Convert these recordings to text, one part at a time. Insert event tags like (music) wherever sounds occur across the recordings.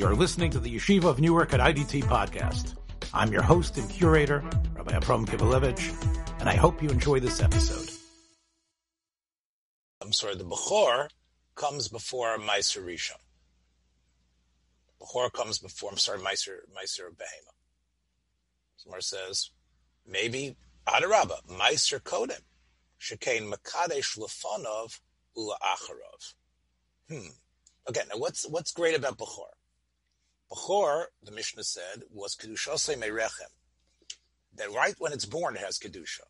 You're listening to the Yeshiva of Newark at IDT podcast. I'm your host and curator, Rabbi Avraham Kivelevitz, and I hope you enjoy this episode. I'm sorry, the Bechor comes before Meiser Rishon. Bechor comes before, I'm sorry, Meiser, Meiser Behema. Somewhere says, maybe Adarabba, Meiser Kodem, Shekain Makadesh Lefanov Ula Acharov. Hmm. Okay, now what's what's great about Bechor? Bechor, the Mishnah said, was Kedushase Merechem. That right when it's born, it has Kedusha.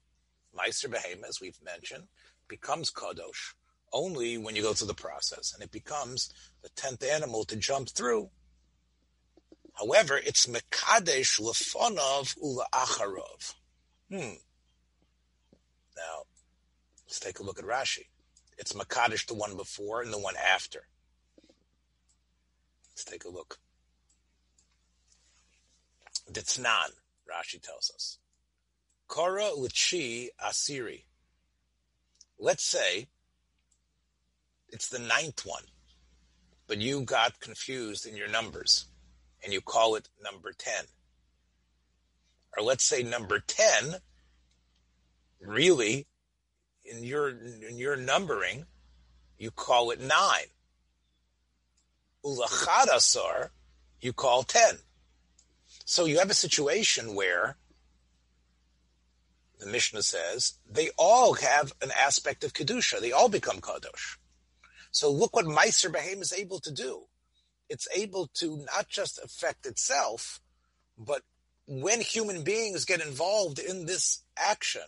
Meiser Behema, as we've mentioned, becomes Kadosh only when you go through the process, and it becomes the tenth animal to jump through. However, it's Mekadesh Lefonov Ula Acharov. Hmm. Now, let's take a look at Rashi. It's Makadesh the one before and the one after. Let's take a look. Ditznan, Rashi tells us. Kora Lichi Asiri. Let's say it's the ninth one, but you got confused in your numbers and you call it number 10. Or let's say number 10, really, in your, in your numbering, you call it 9. Ulachadasar, you call 10. So you have a situation where the Mishnah says they all have an aspect of Kedusha. They all become Kadosh. So look what Meiser Behem is able to do. It's able to not just affect itself, but when human beings get involved in this action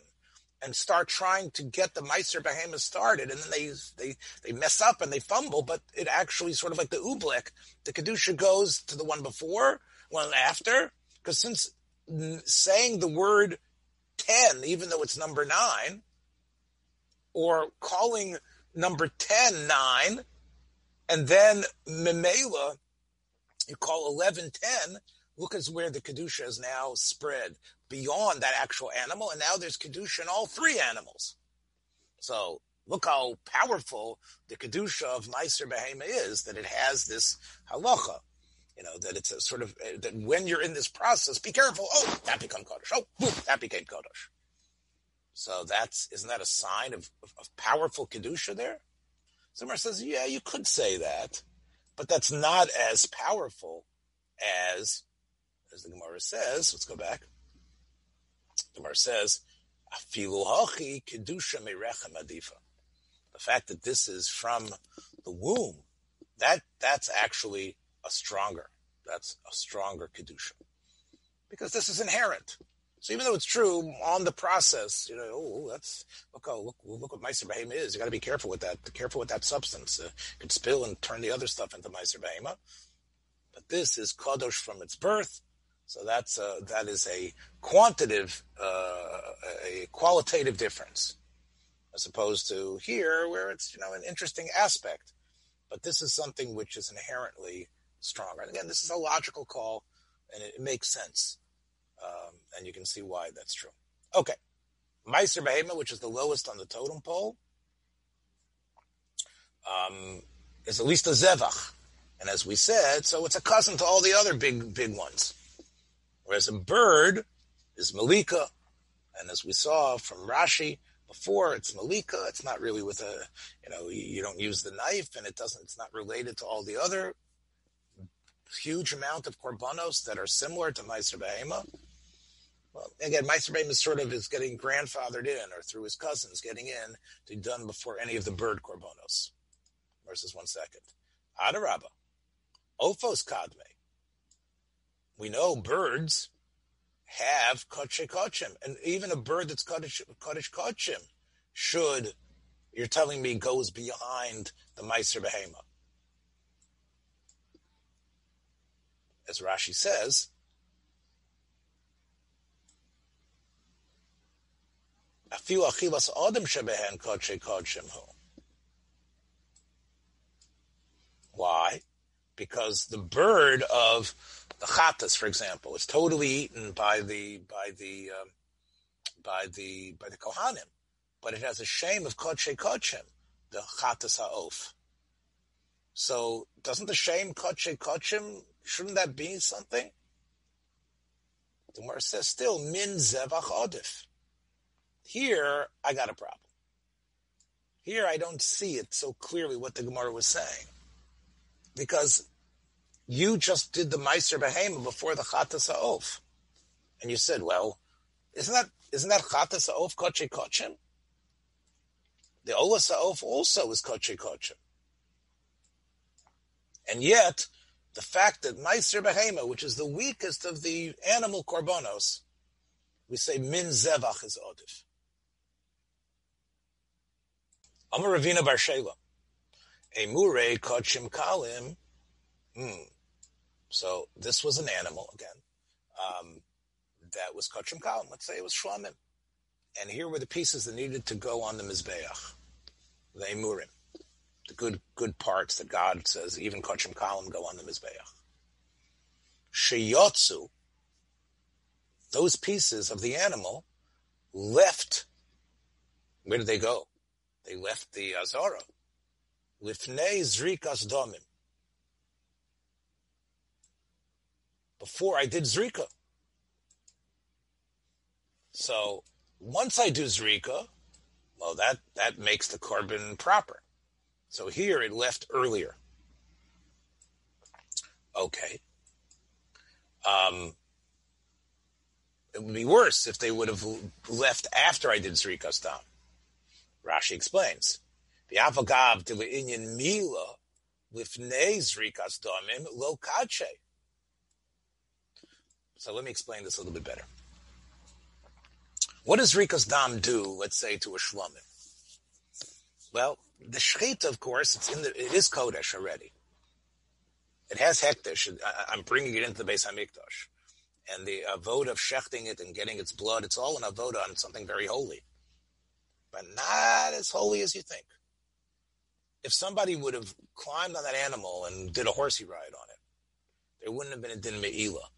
and start trying to get the Meiser Behemoth started, and then they, they, they mess up and they fumble, but it actually sort of like the Ublik, the Kedusha goes to the one before, one after, because since saying the word 10, even though it's number 9, or calling number 10 9, and then Memela, you call 11 10, look at where the Kedusha is now spread beyond that actual animal, and now there's Kedusha in all three animals. So look how powerful the Kedusha of Meiser Behema is, that it has this halacha. You know, that it's a sort of, uh, that when you're in this process, be careful. Oh, that became Kodesh. Oh, whoop, that became Kodesh. So that's, isn't that a sign of, of, of powerful Kedusha there? Somewhere says, yeah, you could say that, but that's not as powerful as, as the Gemara says. Let's go back. The Gemara says. The fact that this is from the womb, that that's actually a stronger, that's a stronger kedusha, because this is inherent. So even though it's true on the process, you know, oh, that's look, oh, look, look what Meiser Behema is. You got to be careful with that. Careful with that substance. Uh, could spill and turn the other stuff into Meiser Behema. But this is kadosh from its birth, so that's a, that is a quantitative, uh, a qualitative difference, as opposed to here where it's you know an interesting aspect. But this is something which is inherently stronger. And again, this is a logical call, and it, it makes sense. Um, and you can see why that's true. Okay. Meiser Behema, which is the lowest on the totem pole, um, is at least a Zevach. And as we said, so it's a cousin to all the other big, big ones. Whereas a bird is Malika. And as we saw from Rashi before, it's Malika. It's not really with a, you know, you don't use the knife and it doesn't, it's not related to all the other huge amount of korbanos that are similar to Meiser Behema. Well, again, Meiser is sort of is getting grandfathered in, or through his cousins getting in, to be done before any of the bird korbanos. Versus one second. Adarabba. Ophos kadme. We know birds have kodesh kochim, and even a bird that's kodesh kochim should, you're telling me, goes behind the Meiser Behema. As Rashi says. Why? Because the bird of the chatas, for example, is totally eaten by the by the um, by the by the kohanim, but it has a shame of kodshe kodshim, the chatas ha'of. So doesn't the shame kodshe kodshim Shouldn't that be something? The Gemara says still, min zevach odif. Here, I got a problem. Here, I don't see it so clearly what the Gemara was saying. Because you just did the Meiser Behema before the Chatas Ha'of. And you said, well, isn't that, isn't that Chatas Ha'of Koche Kochim? The Ola Sa'of also is Koche Kochim. And yet, the fact that Meiser Behema, which is the weakest of the animal korbanos, we say Min Zevach is Odif. Amar Ravina Bar Shela. Emure Kochim Kalim. Hmm. So this was an animal again. Um, that was Kochim Kalim. Let's say it was Shlamim. And here were the pieces that needed to go on the Mizbeach. The Emurim. The good, good parts that God says, even Kochim Kalim go on the Mizbeach. Sheyotsu, those pieces of the animal left, where did they go? They left the Azara. Lifnei Zrikas Domim. Before I did Zrika. So once I do Zrika, well, that, that makes the korban proper. So here it left earlier. Okay. Um, it would be worse if they would have left after I did Zrika Stam. Rashi explains. The Avagav de Inyan Mila Lifnei Zrikas Domim Lo Kache. So let me explain this a little bit better. What does Rikas Dam do, let's say, to a Shlomim? Well, the Shechita, of course, it's in the, it is Kodesh already. It has hektish. I'm bringing it into the Beis HaMikdash. And the avoda of shechting it and getting its blood, it's all an avoda on something very holy. But not as holy as you think. If somebody would have climbed on that animal and did a horsey ride on it, there wouldn't have been a din me'ila.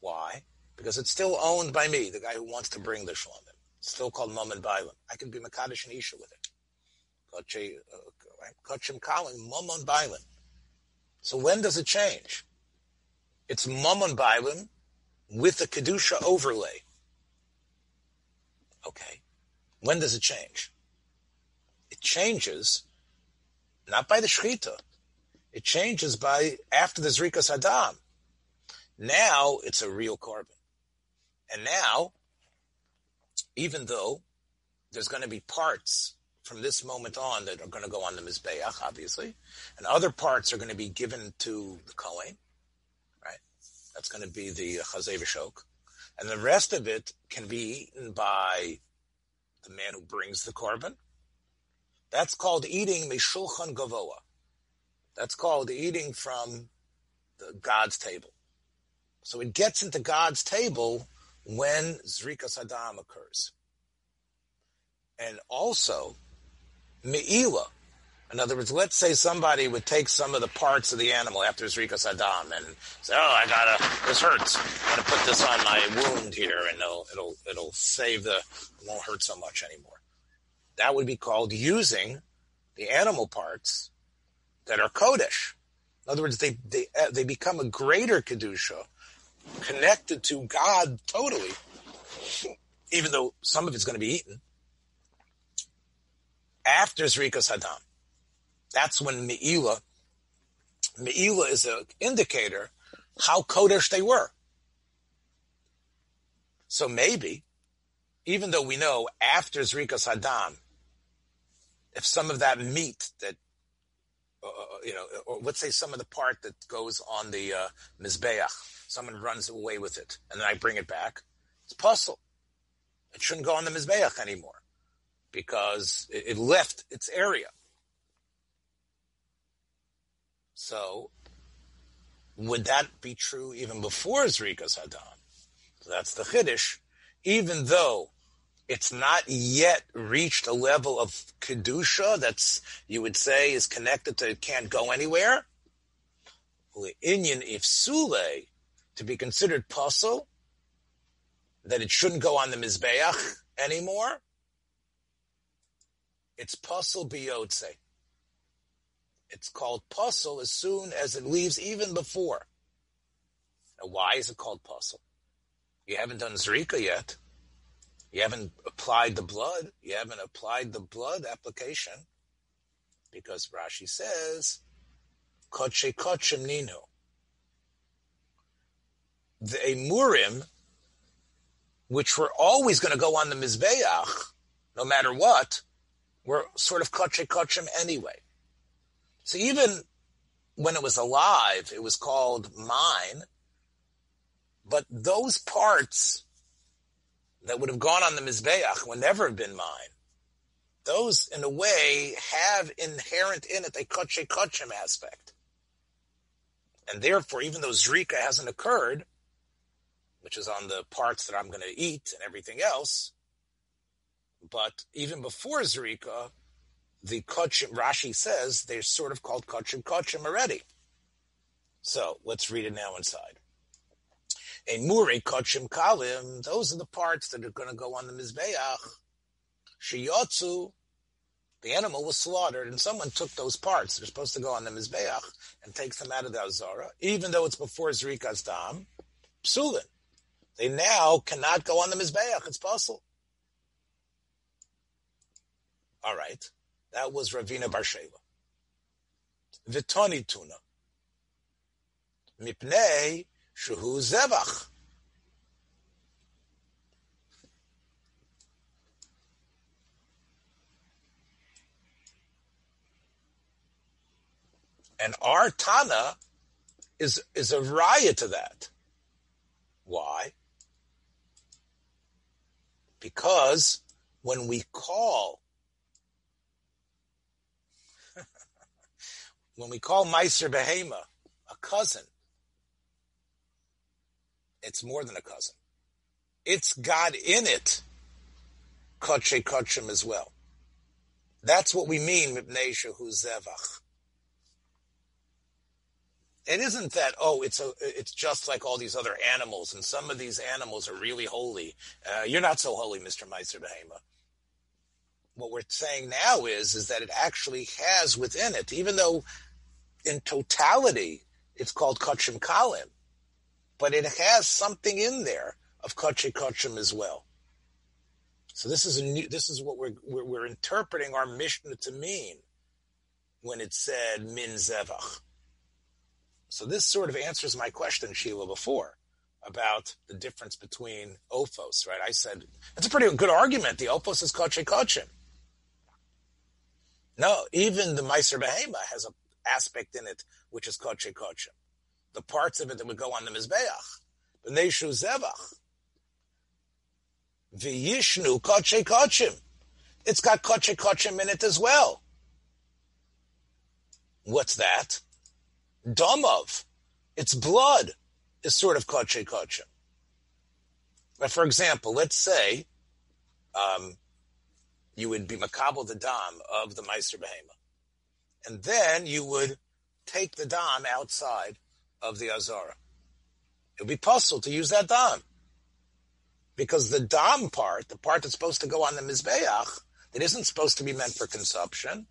Why? Because it's still owned by me, the guy who wants to bring the shlomim. It's still called mom and bailim. I can be Makadish and Isha with it. Kachim uh, Kalin, mom and bailim. So when does it change? It's mom and bailim with a Kedusha overlay. Okay. When does it change? It changes not by the Shechita. It changes by after the Zrikas Hadam. Now it's a real korban. And now, even though there's going to be parts from this moment on that are going to go on the Mizbeach, obviously, and other parts are going to be given to the Kohen, right? That's going to be the Chazay. And the rest of it can be eaten by the man who brings the korban. That's called eating Mishulchan Gavoa. That's called eating from the God's table. So it gets into God's table when Zrika Saddam occurs. And also, Me'ila. In other words, let's say somebody would take some of the parts of the animal after Zrika Saddam and say, oh, I gotta, this hurts. I'm gonna put this on my wound here and it'll, it'll, it'll save the, it won't hurt so much anymore. That would be called using the animal parts that are Kodesh. In other words, they, they, uh, they become a greater Kedusha connected to God totally, even though some of it's going to be eaten, after Zrikas Hadam. That's when Me'ila, Me'ila is an indicator how Kodesh they were. So maybe, even though we know after Zrikas Hadam, if some of that meat that, uh, you know, or let's say some of the part that goes on the uh, Mizbeach, someone runs away with it, and then I bring it back. It's pasul. It shouldn't go on the mizbeach anymore because it, left its area. So, would that be true even before Zrikas Hadam? So that's the Chiddush. Even though it's not yet reached a level of Kedusha that's, you would say, is connected to, it can't go anywhere. Inyan Ifsule, to be considered pasul, that it shouldn't go on the Mizbeach anymore, it's pasul biyotze. It's called pasul as soon as it leaves, even before. Now, why is it called pasul? You haven't done Zrika yet. You haven't applied the blood. You haven't applied the blood application because Rashi says, Koche Kochim Ninu. The Emurim, which were always going to go on the Mizbeach, no matter what, were sort of Koche Kochim anyway. So even when it was alive, it was called mine. But those parts that would have gone on the Mizbeach would never have been mine. Those, in a way, have inherent in it a koche kochim aspect. And therefore, even though Zrika hasn't occurred, which is on the parts that I'm going to eat and everything else, but even before Zrika, the kochim, Rashi says, they're sort of called kochim kochim already. So let's read it now inside. A mure kochim kalim, those are the parts that are going to go on the mizbeach. Shiyotzu, the animal was slaughtered, and someone took those parts that are supposed to go on the mizbeach and takes them out of the azara, even though it's before zrikas dam. Psulin, they now cannot go on the mizbeach. It's possible. All right, that was Ravina Barshela. Vitoni tuna. Mipnei shuhu zevach. And our Tana is, is a riot to that. Why? Because when we call, when we call Meiser Behema a cousin, it's more than a cousin. It's God in it, Koche Kochim as well. That's what we mean, Mipnei Shehu Zevach. It isn't that oh, it's a it's just like all these other animals, and some of these animals are really holy. Uh, you're not so holy, Mister Meiser Behema. What we're saying now is is that it actually has within it, even though in totality it's called Kachim Kalim, but it has something in there of Kachi Kachim as well. So this is a new, this is what we're, we're, we're interpreting our Mishnah to mean when it said min zevach. So this sort of answers my question, Sheila, before about the difference between ophos, right? I said it's a pretty good argument. The ophos is koche kochim. No, even the Meiser Behema has an aspect in it which is koche kochim. The parts of it that would go on the mizbeach, the neshu zevach, v'yishnu koche kochim. It's got koche kochim in it as well. What's that? Domov, its blood is sort of koche koche. But for example, let's say um, you would be makabel the dam of the Meiser Behema. And then you would take the dam outside of the Azara. It would be possible to use that dam. Because the dam part, the part that's supposed to go on the Mizbeach, that isn't supposed to be meant for consumption,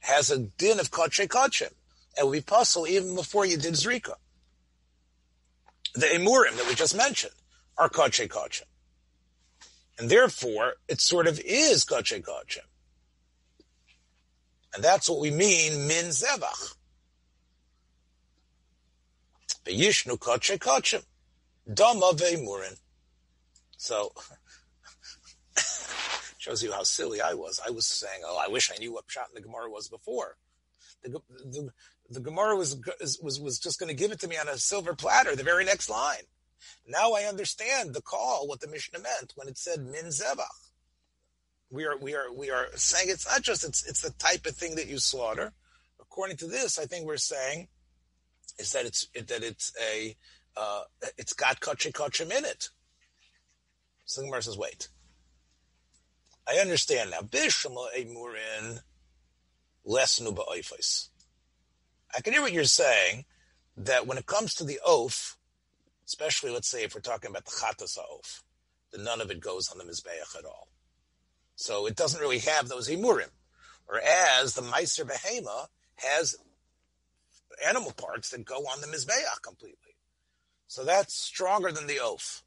has a din of koche kochim. It would be possible even before you did Zrika. The Emurim that we just mentioned are Koche Kochim. And therefore, it sort of is Koche Kochim. And that's what we mean, Min Zevach. Yishnu Koche Kochim. Dama Ve'emurin. So, (laughs) shows you how silly I was. I was saying, oh, I wish I knew what Pshat in the Gemara was before. The, the, the Gemara was was was just going to give it to me on a silver platter. The very next line. Now I understand the call, what the Mishnah meant when it said min zevach. We are we are we are saying it's not just it's it's the type of thing that you slaughter. According to this, I think we're saying is that it's that it's a uh, it's got koche kochim in it. So the Gemara says, wait. I understand now. Bishma emurin lesnu ba'oifos. I can hear what you're saying, that when it comes to the oath, especially let's say if we're talking about the chatas oath, that none of it goes on the mizbeach at all. So it doesn't really have those imurim. Whereas the Meiser Behema has animal parts that go on the mizbeach completely. So that's stronger than the oath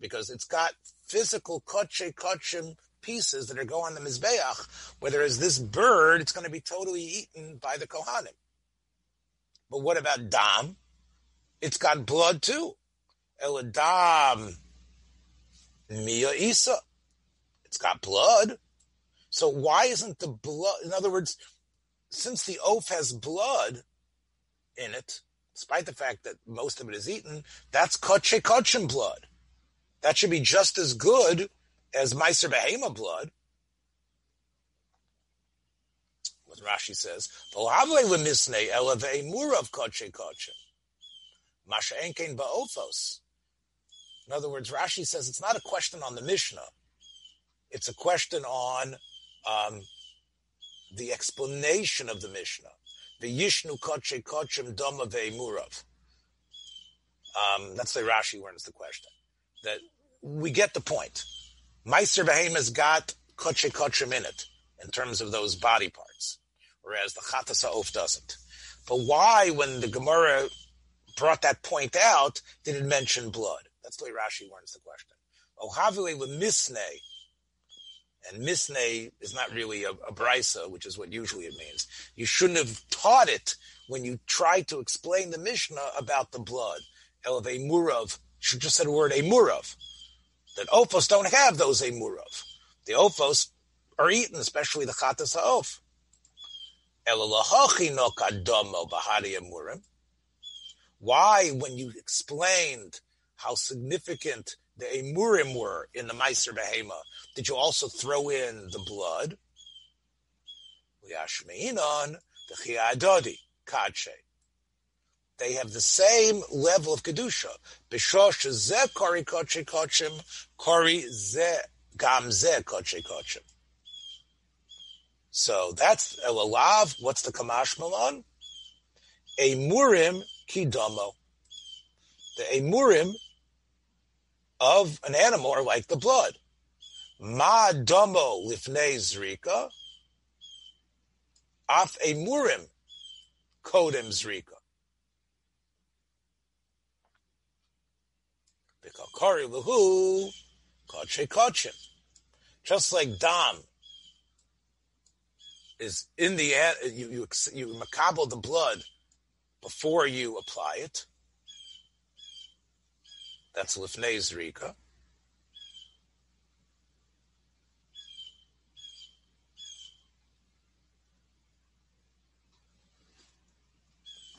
because it's got physical koche kochim pieces that are go on the mizbeach. Whereas this bird, it's going to be totally eaten by the kohanim. But what about dam? It's got blood too. Eladam mia isa. It's got blood. So why isn't the blood? In other words, since the oaf has blood in it, despite the fact that most of it is eaten, that's koche kochim blood. That should be just as good as Meiser Behema blood. What Rashi says, In other words, Rashi says it's not a question on the Mishnah. It's a question on um, the explanation of the Mishnah. The Yishnu Koche Kochim Doma Ve'emurav. Um, that's the Rashi learns the question. That we get the point. Meiser Behemoth's got Koche Kochim in it, in terms of those body parts, whereas the Chatas Ha'of doesn't. But why, when the Gemara brought that point out, did it mention blood? That's the way Rashi learns the question. Ohavile Misne, and misne is not really a, a brisa, which is what usually it means. You shouldn't have taught it when you tried to explain the Mishnah about the blood. Of a murav, should just said the word a murav. That ophos don't have those a murav. The ophos are eaten, especially the chatas ha'of. Why, when you explained how significant the emurim were in the Meiser Behema, did you also throw in the blood? the Chiadodi, Kache. They have the same level of Kedusha. Bishosh ze kori koche kochim, kori ze gam ze koche kochim. So that's Elalav. What's the Kamash Malon? Emurim kidomo. The Emurim of an animal are like the blood. Ma domo lifnei zrika, af emurim kodem zrika. Bikakari luhu koche kochim. Just like dam is in the you you you makabel the blood before you apply it. That's lifnei zrika.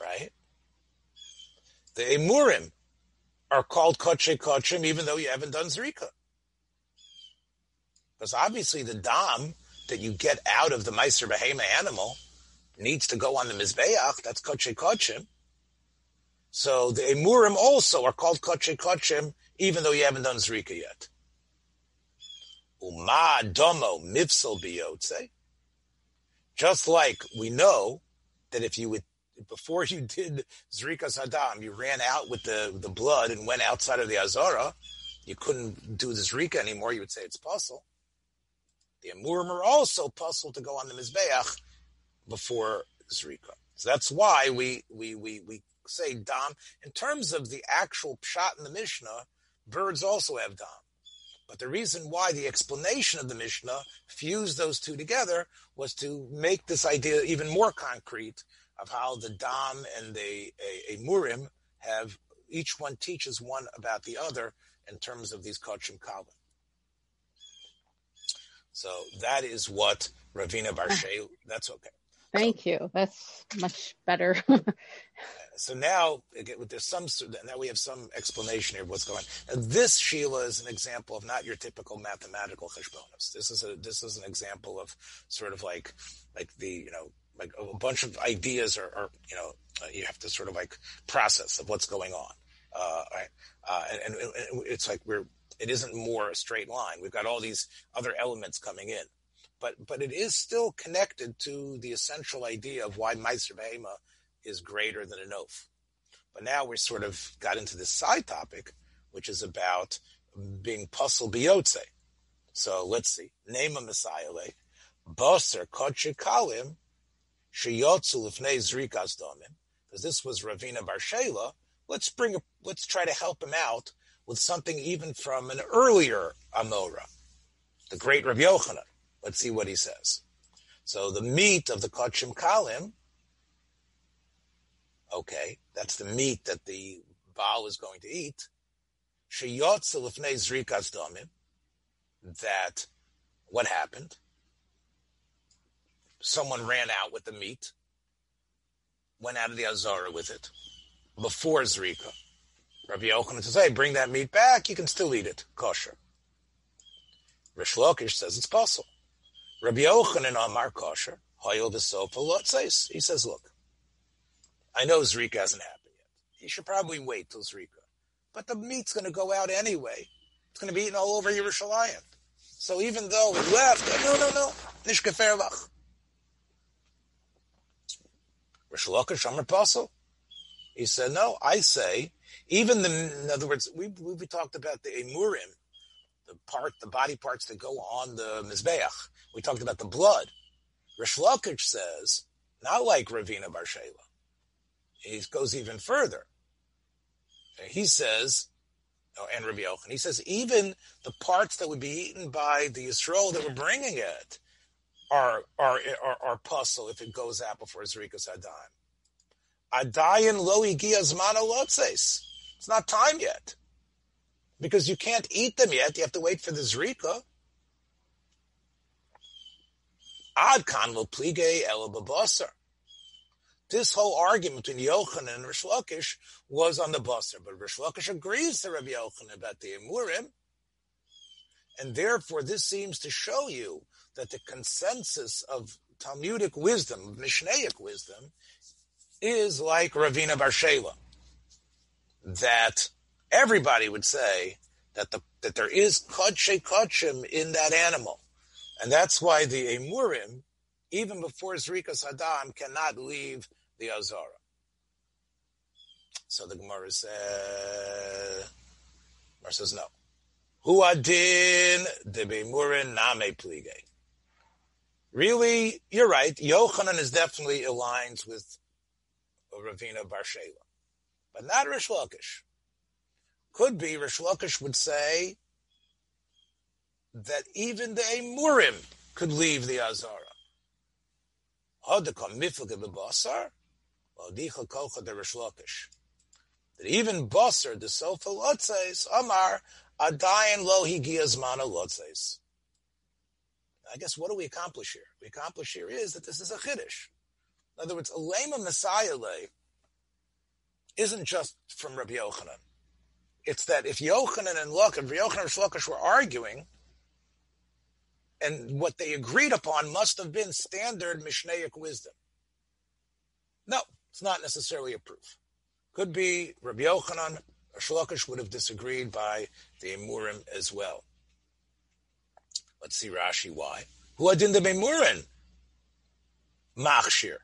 right? The emurim are called koche kochim even though you haven't done zrika. Because obviously the dam that you get out of the meiser behema animal needs to go on the mizbeach. That's koche kochim. So the emurim also are called koche kochim even though you haven't done zrika yet. Uma domo mifsal biyotze. Just like we know that if you would before you did Zrika Saddam, you ran out with the, the blood and went outside of the Azara. You couldn't do the Zrika anymore. You would say it's pasul. The Amurim are also puzzled to go on the Mizbeach before Zrika. So that's why we, we, we, we say Dam. In terms of the actual pshat in the Mishnah, birds also have Dam. But the reason why the explanation of the Mishnah fused those two together was to make this idea even more concrete of how the Dam and the a, a Murim have each one teaches one about the other in terms of these Kochim Kalvin. So that is what Ravina Barshay, (laughs) that's okay. Thank you. That's much better. (laughs) so now again, there's some now we have some explanation here of what's going on. This Sheila is an example of not your typical mathematical cheshbonos. This is a this is an example of sort of like like the you know like a bunch of ideas are, are you know uh, you have to sort of like process of what's going on uh, right? uh, and, and, and, it's like we're it isn't more a straight line we've got all these other elements coming in but but it is still connected to the essential idea of why Meiser Behema is greater than an oath but now we're sort of got into this side topic which is about being pasul biyotze so let's see. Name a messiah Boser Koche Sheyotzu lifnei zrikas domim, because this was Ravina Barshela, let's bring, let's try to help him out with something even from an earlier Amora, the great Rav Yochanan. Let's see what he says. So the meat of the Kachim Kalim, okay, that's the meat that the Baal is going to eat. That what happened? Someone ran out with the meat, went out of the Azara with it before Zrika. Rabbi Yochanan says, hey, bring that meat back, you can still eat it, kosher. Rish Lakish says it's possible. Rabbi Yochanan Amar kosher, Hoyel V'sofa He says, look, I know Zrika hasn't happened yet. You should probably wait till Zrika. But the meat's going to go out anyway. It's going to be eaten all over Yerushalayim. So even though it left, no, no, no, nishkeferlach. Rish Lakish Amar Pasul. He said, no, I say, even the, in other words, we, we talked about the emurim, the part, the body parts that go on the mizbeach. We talked about the blood. Rish Lakish says, not like Ravina Barshela. He goes even further. He says, oh, and Rabbi Yochanan, he says even the parts that would be eaten by the Yisrael that were bringing it are are are, are pasul if it goes out before Zrikas Adayim. Adayin lo lotzes. It's not time yet. Because you can't eat them yet. You have to wait for the Zrika. Ad kan lo plige el This whole argument between Yochanan and Rish Lakish was on the Basar, but Rish Lakish agrees to Rabbi Yochanan about the Emurim, and therefore this seems to show you that the consensus of Talmudic wisdom, of Mishnaic wisdom, is like Ravina Barshela, that everybody would say that the that there is kodshe kodshim in that animal, and that's why the emurim, even before Zrikas Hadam, cannot leave the Azara. So the Gemara says, Gemara says no. Hu adin de bemurin name plige. Really, you're right. Yochanan is definitely aligns with Ravina Barshela, but not Rish Lakish. Could be Rish Lakish would say that even the Emurim could leave the Azara. That even Basar, the Sofa Lotzes, Amar, Adayan lo higiyazmana Lotzes. I guess what do we accomplish here? We accomplish here is that this is a Chiddush. In other words, a lema Messiah isn't just from Rabbi Yochanan. It's that if Yochanan and Lok, if Yochanan and Shlokish were arguing, and what they agreed upon must have been standard Mishnaic wisdom. No, it's not necessarily a proof. Could be Rabbi Yochanan or Shlokish would have disagreed by the Emurim as well. Let's see Rashi why. Who adin the Emurim? Machshir.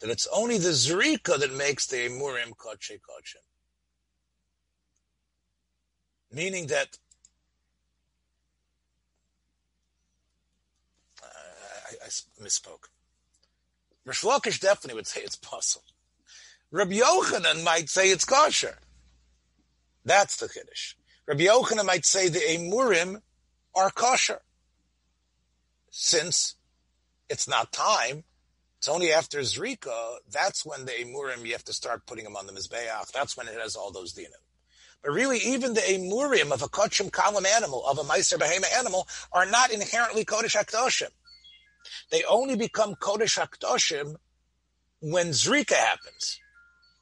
That it's only the Zrika that makes the Emurim Koche Kochim. Meaning that I, misspoke. Rish Lakish definitely would say it's possible. Rabbi Yochanan might say it's kosher. That's the Chiddush. Rabbi Yochanan might say the Emurim are kosher. Since it's not time, it's only after Zrika, that's when the Emurim, you have to start putting them on the Mizbeach. That's when it has all those dinim. But really, even the Emurim of a Kachim Kalam animal, of a Meiser Behema animal, are not inherently Kodesh HaKdoshim. They only become Kodesh HaKdoshim when Zrika happens.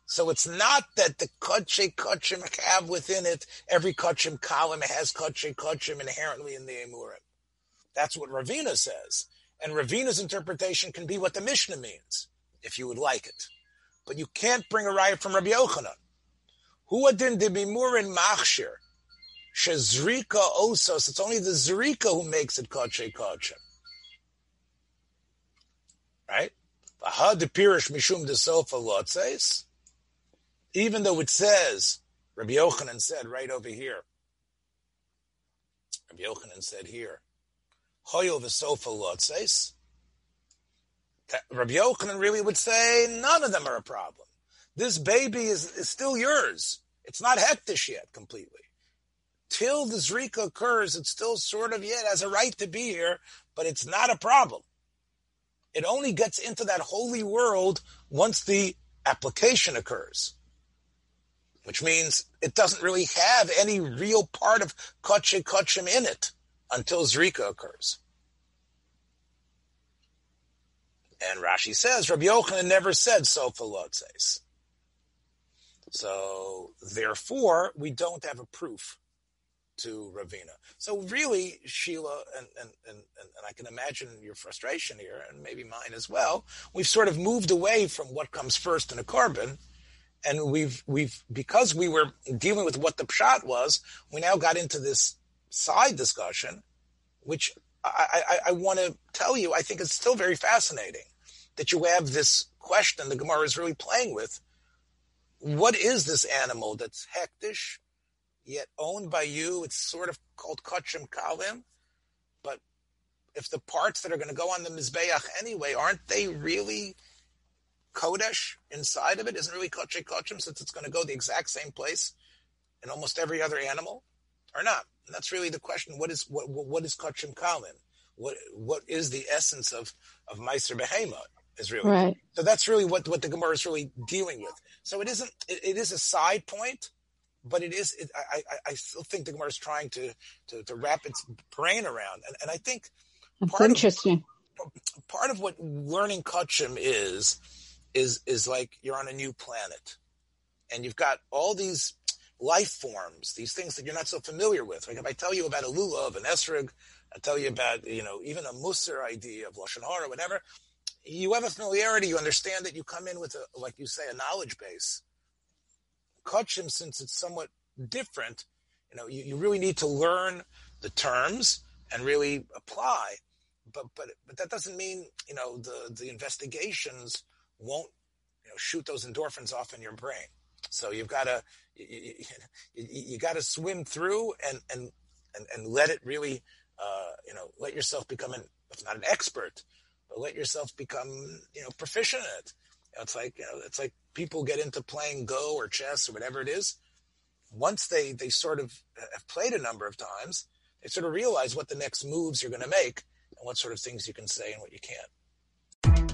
So it's not that the Kodesh Kachim have within it, every Kachim Kalam has Kodesh Kachim inherently in the Emurim. That's what Ravina says. And Ravina's interpretation can be what the Mishnah means, if you would like it. But you can't bring a riot from Rabbi Yochanan. Who adin bimurin machshir? Shezrika osos. It's only the zrika who makes it kache kache. Right? Aha de pirish mishum de sofa lotzes. Even though it says, Rabbi Yochanan said right over here. Rabbi Yochanan said here, Hoyo v'sofa lotzes. Rabbi Yochanan really would say none of them are a problem. This baby is, is still yours. It's not hektish yet completely. Till the zrika occurs, it's still sort of yet has a right to be here, but it's not a problem. It only gets into that holy world once the application occurs, which means it doesn't really have any real part of kotche kotchim in it until zrika occurs. And Rashi says Rabbi Yochanan never said sofa lotzes. So therefore, we don't have a proof to Ravina. So really, Sheila, and, and, and, and I can imagine your frustration here, and maybe mine as well, we've sort of moved away from what comes first in a korban. and we've we've because we were dealing with what the pshat was, we now got into this side discussion, which I, I, I want to tell you, I think it's still very fascinating that you have this question the Gemara is really playing with. What is this animal that's hektish, yet owned by you? It's sort of called kachim kalim, but if the parts that are going to go on the mizbeach anyway, aren't they really kodesh inside of it? Isn't really kachim kachim since it's going to go the exact same place in almost every other animal, or not? And that's really the question. What is what what is kachim kalim? What what is the essence of of meiser behemoth? is really right. So that's really what what the Gemara is really dealing with. So it isn't. It, it is a side point, but it is. It, I, I, I still think the Gemara is trying to, to to wrap its brain around, and, and I think that's interesting. Of, part of what learning Kachim is is is like you're on a new planet, and you've got all these life forms, these things that you're not so familiar with. Like if I tell you about a lulav, an esrog, I tell you about you know even a musar idea of lashon hara, whatever you have a familiarity, you understand that you come in with a, like you say, a knowledge base. Kachim, since it's somewhat different, you know, you, you really need to learn the terms and really apply. But but but that doesn't mean you know the the investigations won't you know shoot those endorphins off in your brain. So you've got to (laughs) you, you, you got to swim through and and and and let it really uh, you know let yourself become an if not an expert but let yourself become, you know, proficient in it. You know, it's like, you know, it's like people get into playing Go or chess or whatever it is. Once they, they sort of have played a number of times, they sort of realize what the next moves you're going to make and what sort of things you can say and what you can't.